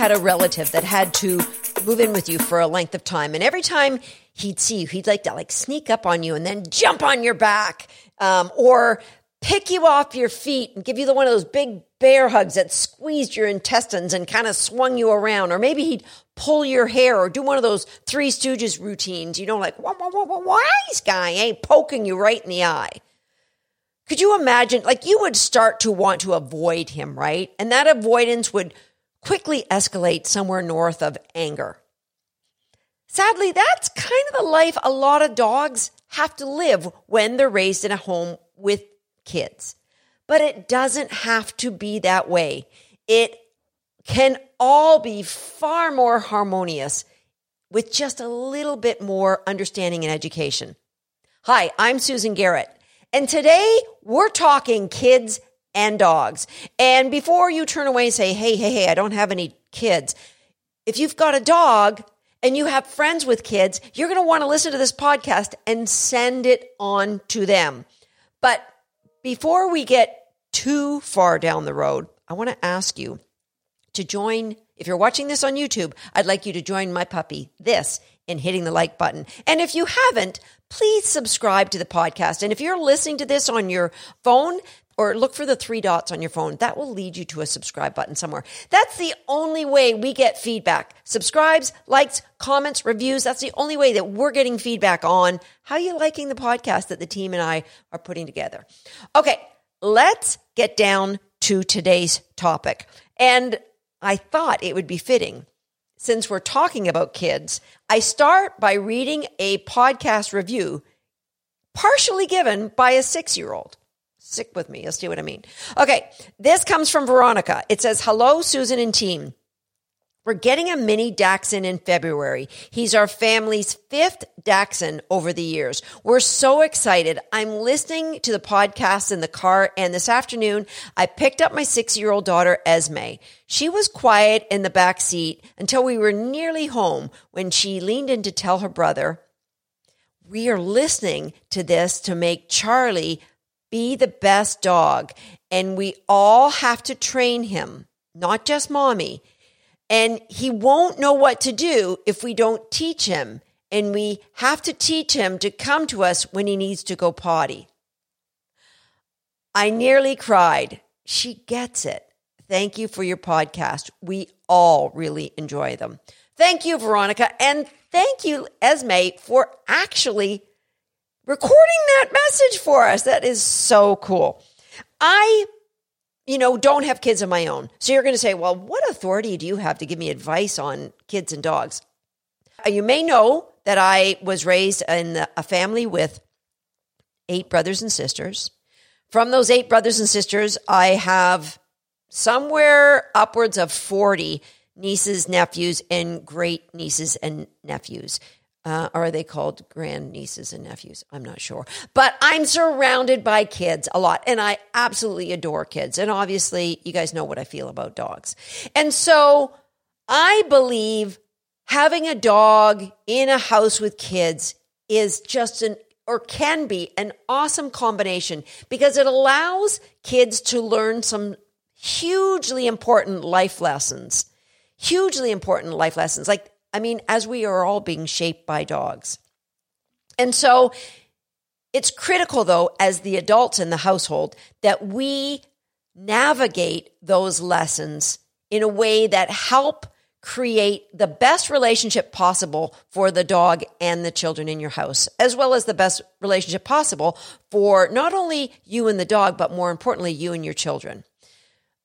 had a relative that had to move in with you for a length of time, and every time he'd see you, he'd like to like sneak up on you and then jump on your back, um, or pick you off your feet and give you the one of those big bear hugs that squeezed your intestines and kind of swung you around, or maybe he'd pull your hair or do one of those Three Stooges routines, you know, like wah, wise guy, ain't poking you right in the eye. Could you imagine? Like you would start to want to avoid him, right? And that avoidance would quickly escalate somewhere north of anger. Sadly, that's kind of the life a lot of dogs have to live when they're raised in a home with kids. But it doesn't have to be that way. It can all be far more harmonious with just a little bit more understanding and education. Hi, I'm Susan Garrett, and today we're talking kids and dogs. And before you turn away and say, hey, hey, hey, I don't have any kids, if you've got a dog and you have friends with kids, you're going to want to listen to this podcast and send it on to them. But before we get too far down the road, I want to ask you to join. If you're watching this on YouTube, I'd like you to join my puppy, this, in hitting the like button. And if you haven't, please subscribe to the podcast. And if you're listening to this on your phone, or look for the three dots on your phone. That will lead you to a subscribe button somewhere. That's the only way we get feedback. Subscribes, likes, comments, reviews. That's the only way that we're getting feedback on how you liking the podcast that the team and I are putting together. Okay, let's get down to today's topic. And I thought it would be fitting since we're talking about kids. I start by reading a podcast review partially given by a six year old. Sick with me. You'll see what I mean. Okay. This comes from Veronica. It says, Hello, Susan and team. We're getting a mini Dachshund in February. He's our family's fifth Dachshund over the years. We're so excited. I'm listening to the podcast in the car, and this afternoon I picked up my six year old daughter, Esme. She was quiet in the back seat until we were nearly home when she leaned in to tell her brother, We are listening to this to make Charlie be the best dog. And we all have to train him, not just mommy. And he won't know what to do if we don't teach him. And we have to teach him to come to us when he needs to go potty. I nearly cried. She gets it. Thank you for your podcast. We all really enjoy them. Thank you, Veronica. And thank you, Esme, for actually recording that message for us. That is so cool. I, you know, don't have kids of my own. So you're going to say, well, what authority do you have to give me advice on kids and dogs? Uh, you may know that I was raised in a family with eight brothers and sisters. From those eight brothers and sisters, I have somewhere upwards of 40 nieces, nephews, and great nieces and nephews. Uh, are they called grand nieces and nephews? I'm not sure. But I'm surrounded by kids a lot, and I absolutely adore kids. And obviously, you guys know what I feel about dogs. And so I believe having a dog in a house with kids is just an or can be an awesome combination because it allows kids to learn some hugely important life lessons. Hugely important life lessons. Like I mean, as we are all being shaped by dogs. And so it's critical, though, as the adults in the household, that we navigate those lessons in a way that help create the best relationship possible for the dog and the children in your house, as well as the best relationship possible for not only you and the dog, but more importantly, you and your children.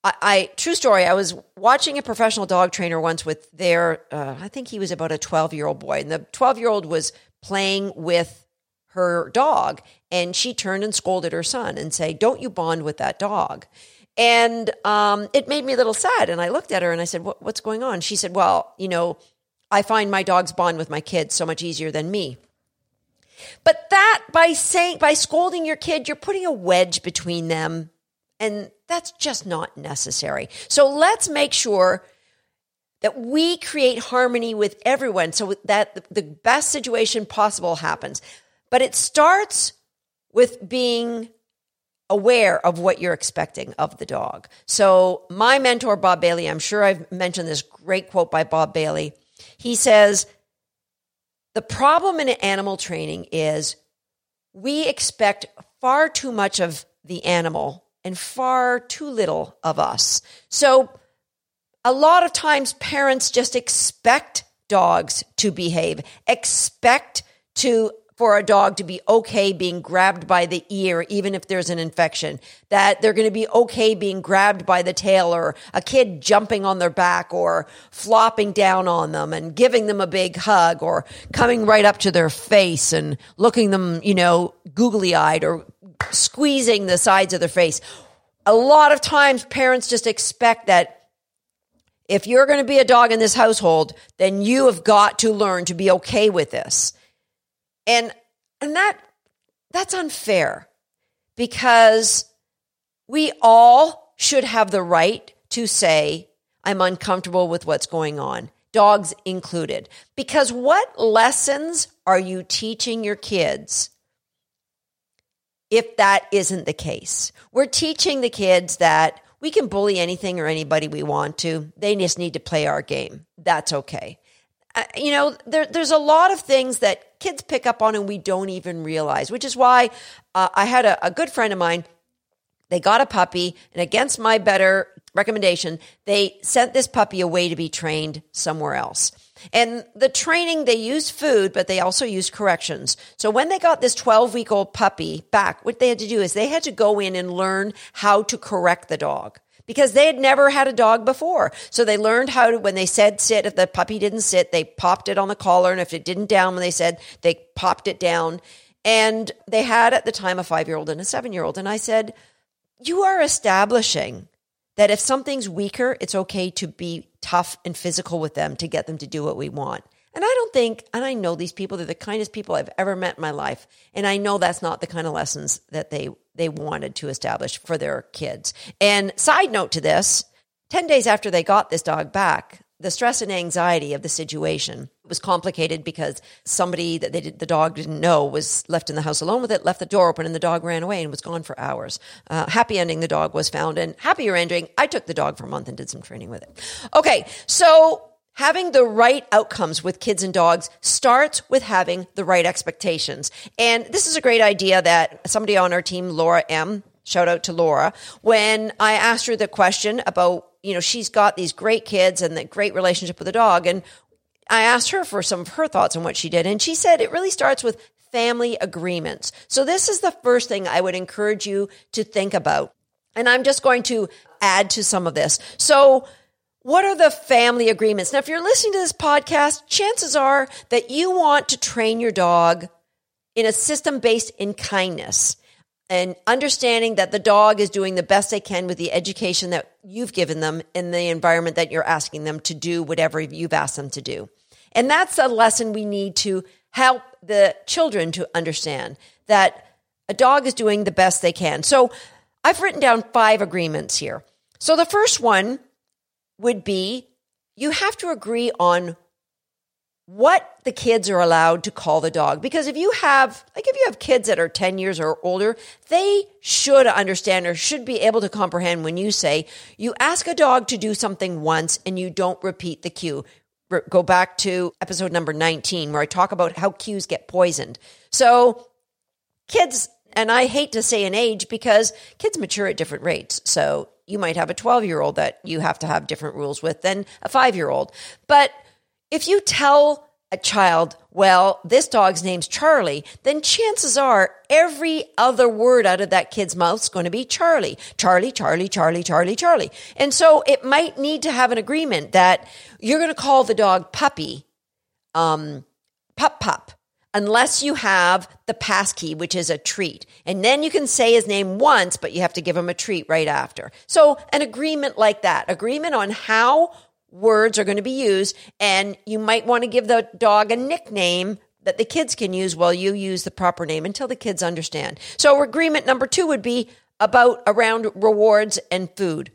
I, I, true story. I was watching a professional dog trainer once with their, uh, I think he was about a 12 year old boy, and the 12 year old was playing with her dog, and she turned and scolded her son and say, "Don't you bond with that dog?" And um, it made me a little sad. And I looked at her and I said, what, "What's going on?" She said, "Well, you know, I find my dogs bond with my kids so much easier than me." But that by saying by scolding your kid, you're putting a wedge between them and that's just not necessary. So let's make sure that we create harmony with everyone so that the best situation possible happens. But it starts with being aware of what you're expecting of the dog. So, my mentor, Bob Bailey, I'm sure I've mentioned this great quote by Bob Bailey. He says, The problem in animal training is we expect far too much of the animal and far too little of us. So, a lot of times parents just expect dogs to behave, expect to for a dog to be okay being grabbed by the ear, even if there's an infection, that they're going to be okay being grabbed by the tail or a kid jumping on their back or flopping down on them and giving them a big hug or coming right up to their face and looking them, you know, googly eyed or squeezing the sides of their face. A lot of times parents just expect that if you're going to be a dog in this household, then you have got to learn to be okay with this. And and that that's unfair because we all should have the right to say I'm uncomfortable with what's going on, dogs included. Because what lessons are you teaching your kids if that isn't the case? We're teaching the kids that we can bully anything or anybody we want to. They just need to play our game. That's okay. Uh, you know, there, there's a lot of things that kids pick up on and we don't even realize, which is why uh, I had a, a good friend of mine. They got a puppy, and against my better recommendation, they sent this puppy away to be trained somewhere else. And the training, they used food, but they also used corrections. So when they got this 12 week old puppy back, what they had to do is they had to go in and learn how to correct the dog because they had never had a dog before. So they learned how to, when they said sit, if the puppy didn't sit, they popped it on the collar. And if it didn't down when they said, they popped it down. And they had at the time a five year old and a seven year old. And I said, You are establishing that if something's weaker, it's okay to be tough and physical with them to get them to do what we want. And I don't think, and I know these people, they're the kindest people I've ever met in my life. And I know that's not the kind of lessons that they, they wanted to establish for their kids. And side note to this 10 days after they got this dog back, the stress and anxiety of the situation was complicated because somebody that did, the dog didn't know was left in the house alone with it, left the door open, and the dog ran away and was gone for hours. Uh, happy ending, the dog was found, and happier ending, I took the dog for a month and did some training with it. Okay, so Having the right outcomes with kids and dogs starts with having the right expectations. And this is a great idea that somebody on our team, Laura M., shout out to Laura, when I asked her the question about, you know, she's got these great kids and the great relationship with the dog. And I asked her for some of her thoughts on what she did. And she said it really starts with family agreements. So this is the first thing I would encourage you to think about. And I'm just going to add to some of this. So what are the family agreements? Now, if you're listening to this podcast, chances are that you want to train your dog in a system based in kindness and understanding that the dog is doing the best they can with the education that you've given them in the environment that you're asking them to do whatever you've asked them to do. And that's a lesson we need to help the children to understand that a dog is doing the best they can. So I've written down five agreements here. So the first one would be you have to agree on what the kids are allowed to call the dog. Because if you have, like, if you have kids that are 10 years or older, they should understand or should be able to comprehend when you say, you ask a dog to do something once and you don't repeat the cue. Go back to episode number 19, where I talk about how cues get poisoned. So, kids, and I hate to say an age because kids mature at different rates. So, you might have a 12 year old that you have to have different rules with than a five year old. But if you tell a child, well, this dog's name's Charlie, then chances are every other word out of that kid's mouth is going to be Charlie. Charlie, Charlie, Charlie, Charlie, Charlie. And so it might need to have an agreement that you're going to call the dog puppy, um, pup pup unless you have the passkey, which is a treat. And then you can say his name once, but you have to give him a treat right after. So an agreement like that, agreement on how words are going to be used. And you might want to give the dog a nickname that the kids can use while you use the proper name until the kids understand. So agreement number two would be about around rewards and food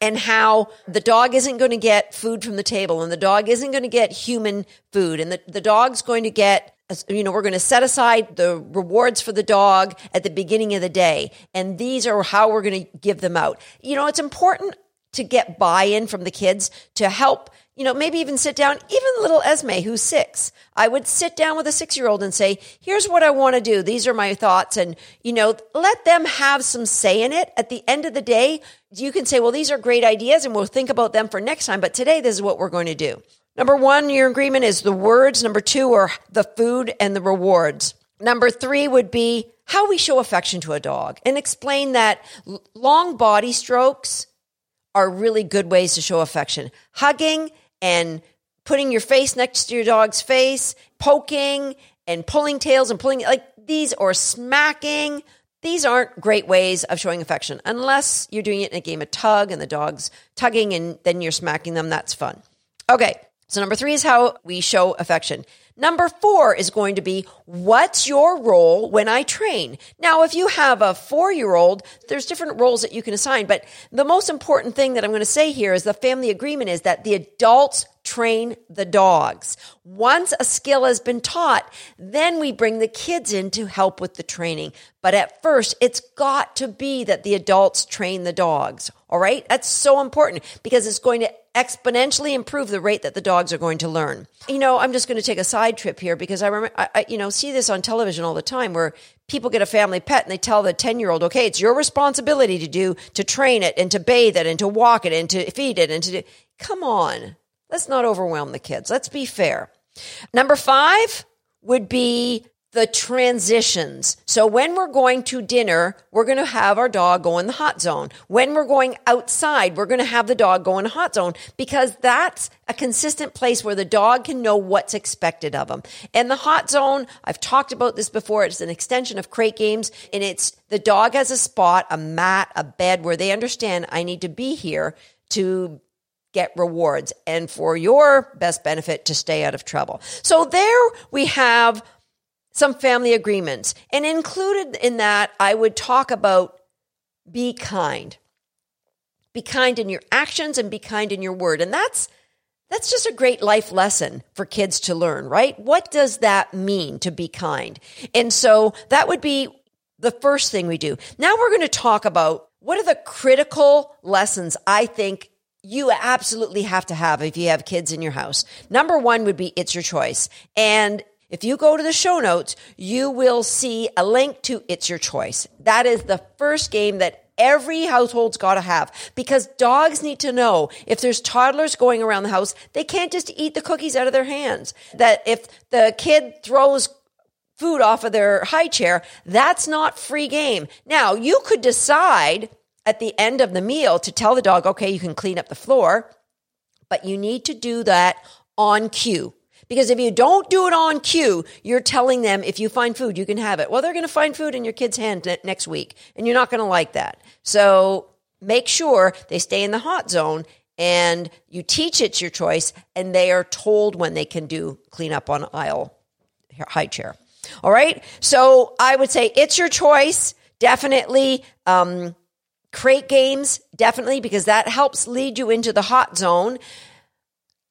and how the dog isn't going to get food from the table and the dog isn't going to get human food and the, the dog's going to get you know, we're going to set aside the rewards for the dog at the beginning of the day. And these are how we're going to give them out. You know, it's important to get buy in from the kids to help, you know, maybe even sit down, even little Esme, who's six. I would sit down with a six year old and say, here's what I want to do. These are my thoughts. And, you know, let them have some say in it. At the end of the day, you can say, well, these are great ideas and we'll think about them for next time. But today, this is what we're going to do. Number one, your agreement is the words. Number two are the food and the rewards. Number three would be how we show affection to a dog and explain that long body strokes are really good ways to show affection. Hugging and putting your face next to your dog's face, poking and pulling tails and pulling like these or smacking. These aren't great ways of showing affection unless you're doing it in a game of tug and the dog's tugging and then you're smacking them. That's fun. Okay. So, number three is how we show affection. Number four is going to be what's your role when I train? Now, if you have a four year old, there's different roles that you can assign. But the most important thing that I'm going to say here is the family agreement is that the adults train the dogs. Once a skill has been taught, then we bring the kids in to help with the training. But at first, it's got to be that the adults train the dogs. All right. That's so important because it's going to exponentially improve the rate that the dogs are going to learn. You know, I'm just going to take a side trip here because I remember, I, I, you know, see this on television all the time where people get a family pet and they tell the 10 year old, okay, it's your responsibility to do, to train it and to bathe it and to walk it and to feed it and to do, come on. Let's not overwhelm the kids. Let's be fair. Number five would be the transitions. So when we're going to dinner, we're going to have our dog go in the hot zone. When we're going outside, we're going to have the dog go in a hot zone because that's a consistent place where the dog can know what's expected of them. And the hot zone, I've talked about this before. It's an extension of crate games and it's the dog has a spot, a mat, a bed where they understand I need to be here to get rewards and for your best benefit to stay out of trouble. So there we have some family agreements. And included in that, I would talk about be kind. Be kind in your actions and be kind in your word. And that's that's just a great life lesson for kids to learn, right? What does that mean to be kind? And so that would be the first thing we do. Now we're going to talk about what are the critical lessons I think you absolutely have to have if you have kids in your house. Number one would be it's your choice. And if you go to the show notes, you will see a link to It's Your Choice. That is the first game that every household's got to have because dogs need to know if there's toddlers going around the house, they can't just eat the cookies out of their hands. That if the kid throws food off of their high chair, that's not free game. Now, you could decide at the end of the meal to tell the dog, okay, you can clean up the floor, but you need to do that on cue. Because if you don't do it on cue, you're telling them if you find food, you can have it. Well, they're going to find food in your kid's hand next week, and you're not going to like that. So make sure they stay in the hot zone and you teach it's your choice, and they are told when they can do clean up on aisle high chair. All right. So I would say it's your choice. Definitely. Um, crate games, definitely, because that helps lead you into the hot zone.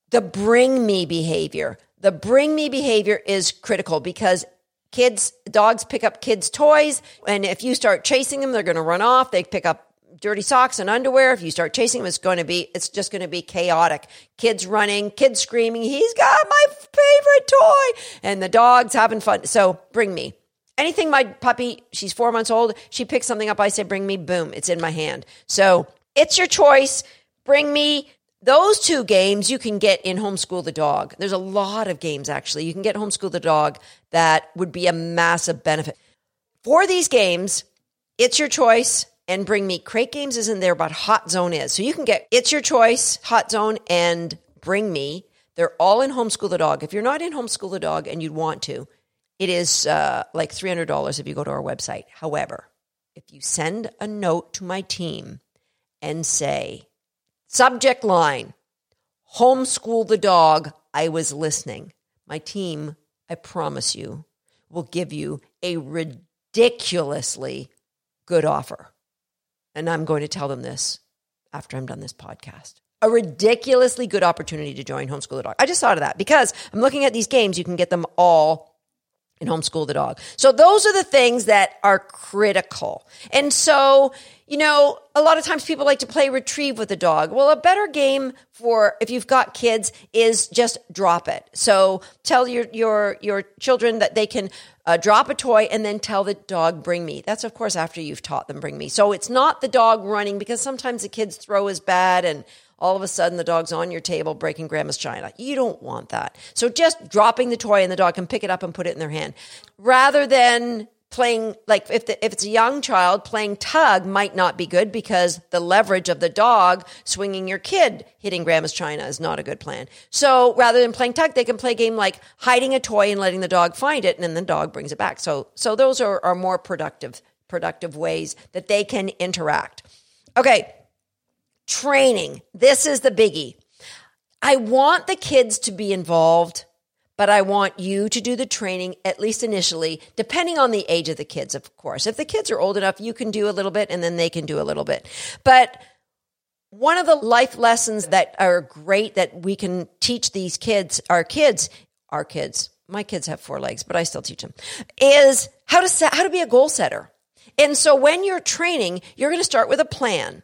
The bring me behavior. The bring me behavior is critical because kids, dogs pick up kids' toys. And if you start chasing them, they're going to run off. They pick up dirty socks and underwear. If you start chasing them, it's going to be, it's just going to be chaotic. Kids running, kids screaming, he's got my favorite toy. And the dog's having fun. So bring me. Anything my puppy, she's four months old, she picks something up, I say, bring me, boom, it's in my hand. So it's your choice. Bring me those two games you can get in Homeschool the Dog. There's a lot of games actually. You can get Homeschool the Dog that would be a massive benefit. For these games, it's your choice and bring me crate games isn't there, but Hot Zone is. So you can get it's your choice, Hot Zone, and bring me. They're all in Homeschool the Dog. If you're not in Homeschool the Dog and you'd want to, it is uh, like $300 if you go to our website. However, if you send a note to my team and say, Subject line Homeschool the dog. I was listening. My team, I promise you, will give you a ridiculously good offer. And I'm going to tell them this after I'm done this podcast. A ridiculously good opportunity to join Homeschool the Dog. I just thought of that because I'm looking at these games. You can get them all and homeschool the dog. So those are the things that are critical. And so, you know, a lot of times people like to play retrieve with the dog. Well, a better game for if you've got kids is just drop it. So tell your your your children that they can uh, drop a toy and then tell the dog bring me. That's of course after you've taught them bring me. So it's not the dog running because sometimes the kids throw is bad and all of a sudden the dog's on your table breaking grandma's china. You don't want that. So just dropping the toy and the dog can pick it up and put it in their hand rather than playing like if the, if it's a young child playing tug might not be good because the leverage of the dog swinging your kid hitting grandma's china is not a good plan so rather than playing tug they can play a game like hiding a toy and letting the dog find it and then the dog brings it back so so those are, are more productive productive ways that they can interact okay Training. This is the biggie. I want the kids to be involved, but I want you to do the training, at least initially, depending on the age of the kids, of course. If the kids are old enough, you can do a little bit and then they can do a little bit. But one of the life lessons that are great that we can teach these kids, our kids, our kids, my kids have four legs, but I still teach them, is how to set, how to be a goal setter. And so when you're training, you're going to start with a plan.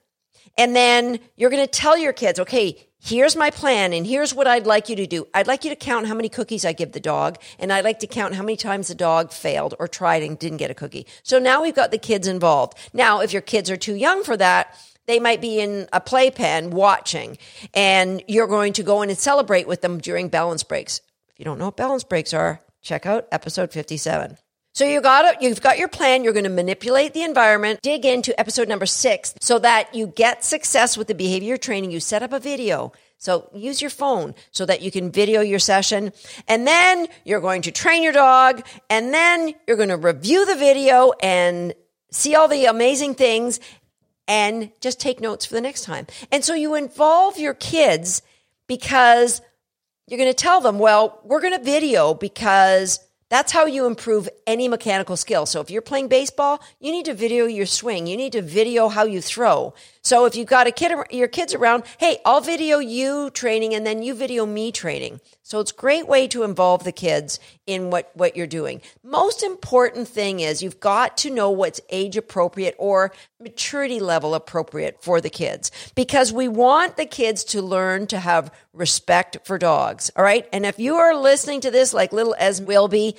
And then you're going to tell your kids, okay, here's my plan and here's what I'd like you to do. I'd like you to count how many cookies I give the dog and I'd like to count how many times the dog failed or tried and didn't get a cookie. So now we've got the kids involved. Now, if your kids are too young for that, they might be in a playpen watching and you're going to go in and celebrate with them during balance breaks. If you don't know what balance breaks are, check out episode 57. So you got it. you've got your plan. You're going to manipulate the environment. Dig into episode number six so that you get success with the behavior training. You set up a video. So use your phone so that you can video your session. And then you're going to train your dog. And then you're going to review the video and see all the amazing things and just take notes for the next time. And so you involve your kids because you're going to tell them, well, we're going to video because that's how you improve any mechanical skill. So if you're playing baseball, you need to video your swing. You need to video how you throw. So if you've got a kid, your kids around, hey, I'll video you training and then you video me training. So it's a great way to involve the kids in what, what you're doing. Most important thing is you've got to know what's age appropriate or maturity level appropriate for the kids because we want the kids to learn to have respect for dogs. All right. And if you are listening to this like little Es will be,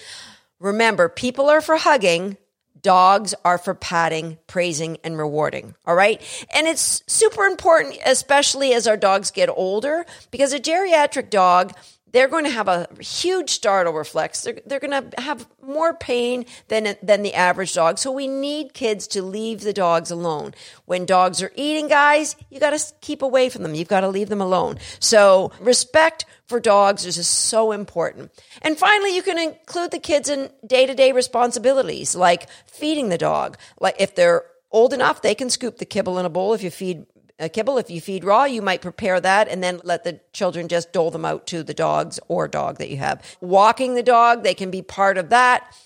remember people are for hugging, Dogs are for patting, praising, and rewarding. All right. And it's super important, especially as our dogs get older, because a geriatric dog they're going to have a huge startle reflex. They're, they're going to have more pain than, than the average dog. So we need kids to leave the dogs alone. When dogs are eating, guys, you got to keep away from them. You've got to leave them alone. So respect for dogs is just so important. And finally, you can include the kids in day to day responsibilities like feeding the dog. Like if they're old enough, they can scoop the kibble in a bowl if you feed kibble. If you feed raw, you might prepare that and then let the children just dole them out to the dogs or dog that you have. Walking the dog, they can be part of that.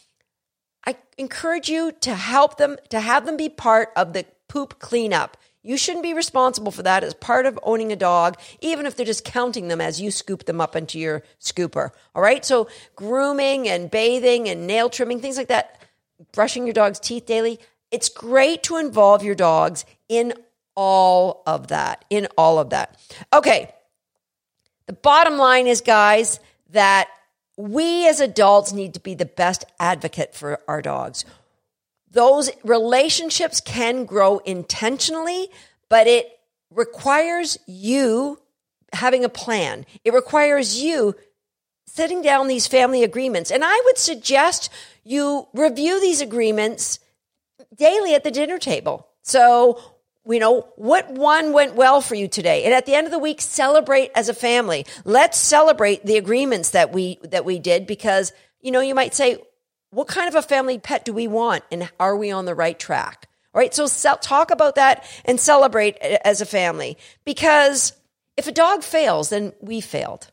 I encourage you to help them, to have them be part of the poop cleanup. You shouldn't be responsible for that as part of owning a dog, even if they're just counting them as you scoop them up into your scooper. All right. So, grooming and bathing and nail trimming, things like that, brushing your dog's teeth daily. It's great to involve your dogs in all of that, in all of that. Okay. The bottom line is, guys, that we as adults need to be the best advocate for our dogs. Those relationships can grow intentionally, but it requires you having a plan. It requires you setting down these family agreements. And I would suggest you review these agreements daily at the dinner table. So, you know, what one went well for you today? And at the end of the week, celebrate as a family. Let's celebrate the agreements that we, that we did because, you know, you might say, what kind of a family pet do we want? And are we on the right track? All right. So talk about that and celebrate as a family because if a dog fails, then we failed.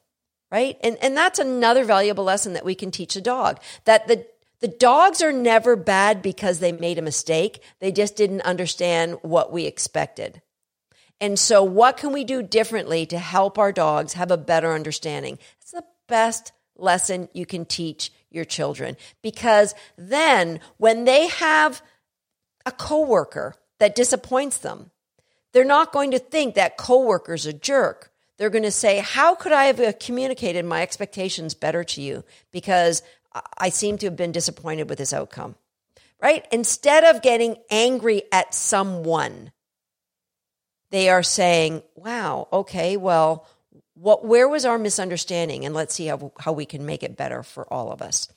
Right. And, and that's another valuable lesson that we can teach a dog that the the dogs are never bad because they made a mistake. They just didn't understand what we expected. And so, what can we do differently to help our dogs have a better understanding? It's the best lesson you can teach your children because then when they have a coworker that disappoints them, they're not going to think that coworker's a jerk. They're going to say, "How could I have communicated my expectations better to you because I seem to have been disappointed with this outcome?" Right? Instead of getting angry at someone, they are saying, "Wow, okay, well, what where was our misunderstanding and let's see how, how we can make it better for all of us."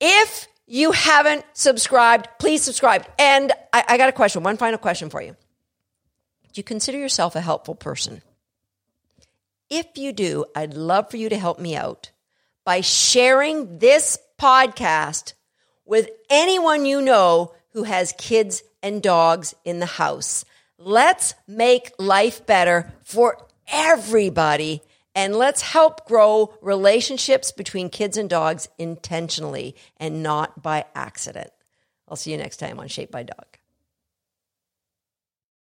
If you haven't subscribed, please subscribe. And I, I got a question, one final question for you. Do you consider yourself a helpful person? If you do, I'd love for you to help me out by sharing this podcast with anyone you know who has kids and dogs in the house. Let's make life better for everybody and let's help grow relationships between kids and dogs intentionally and not by accident. I'll see you next time on Shaped by Dog.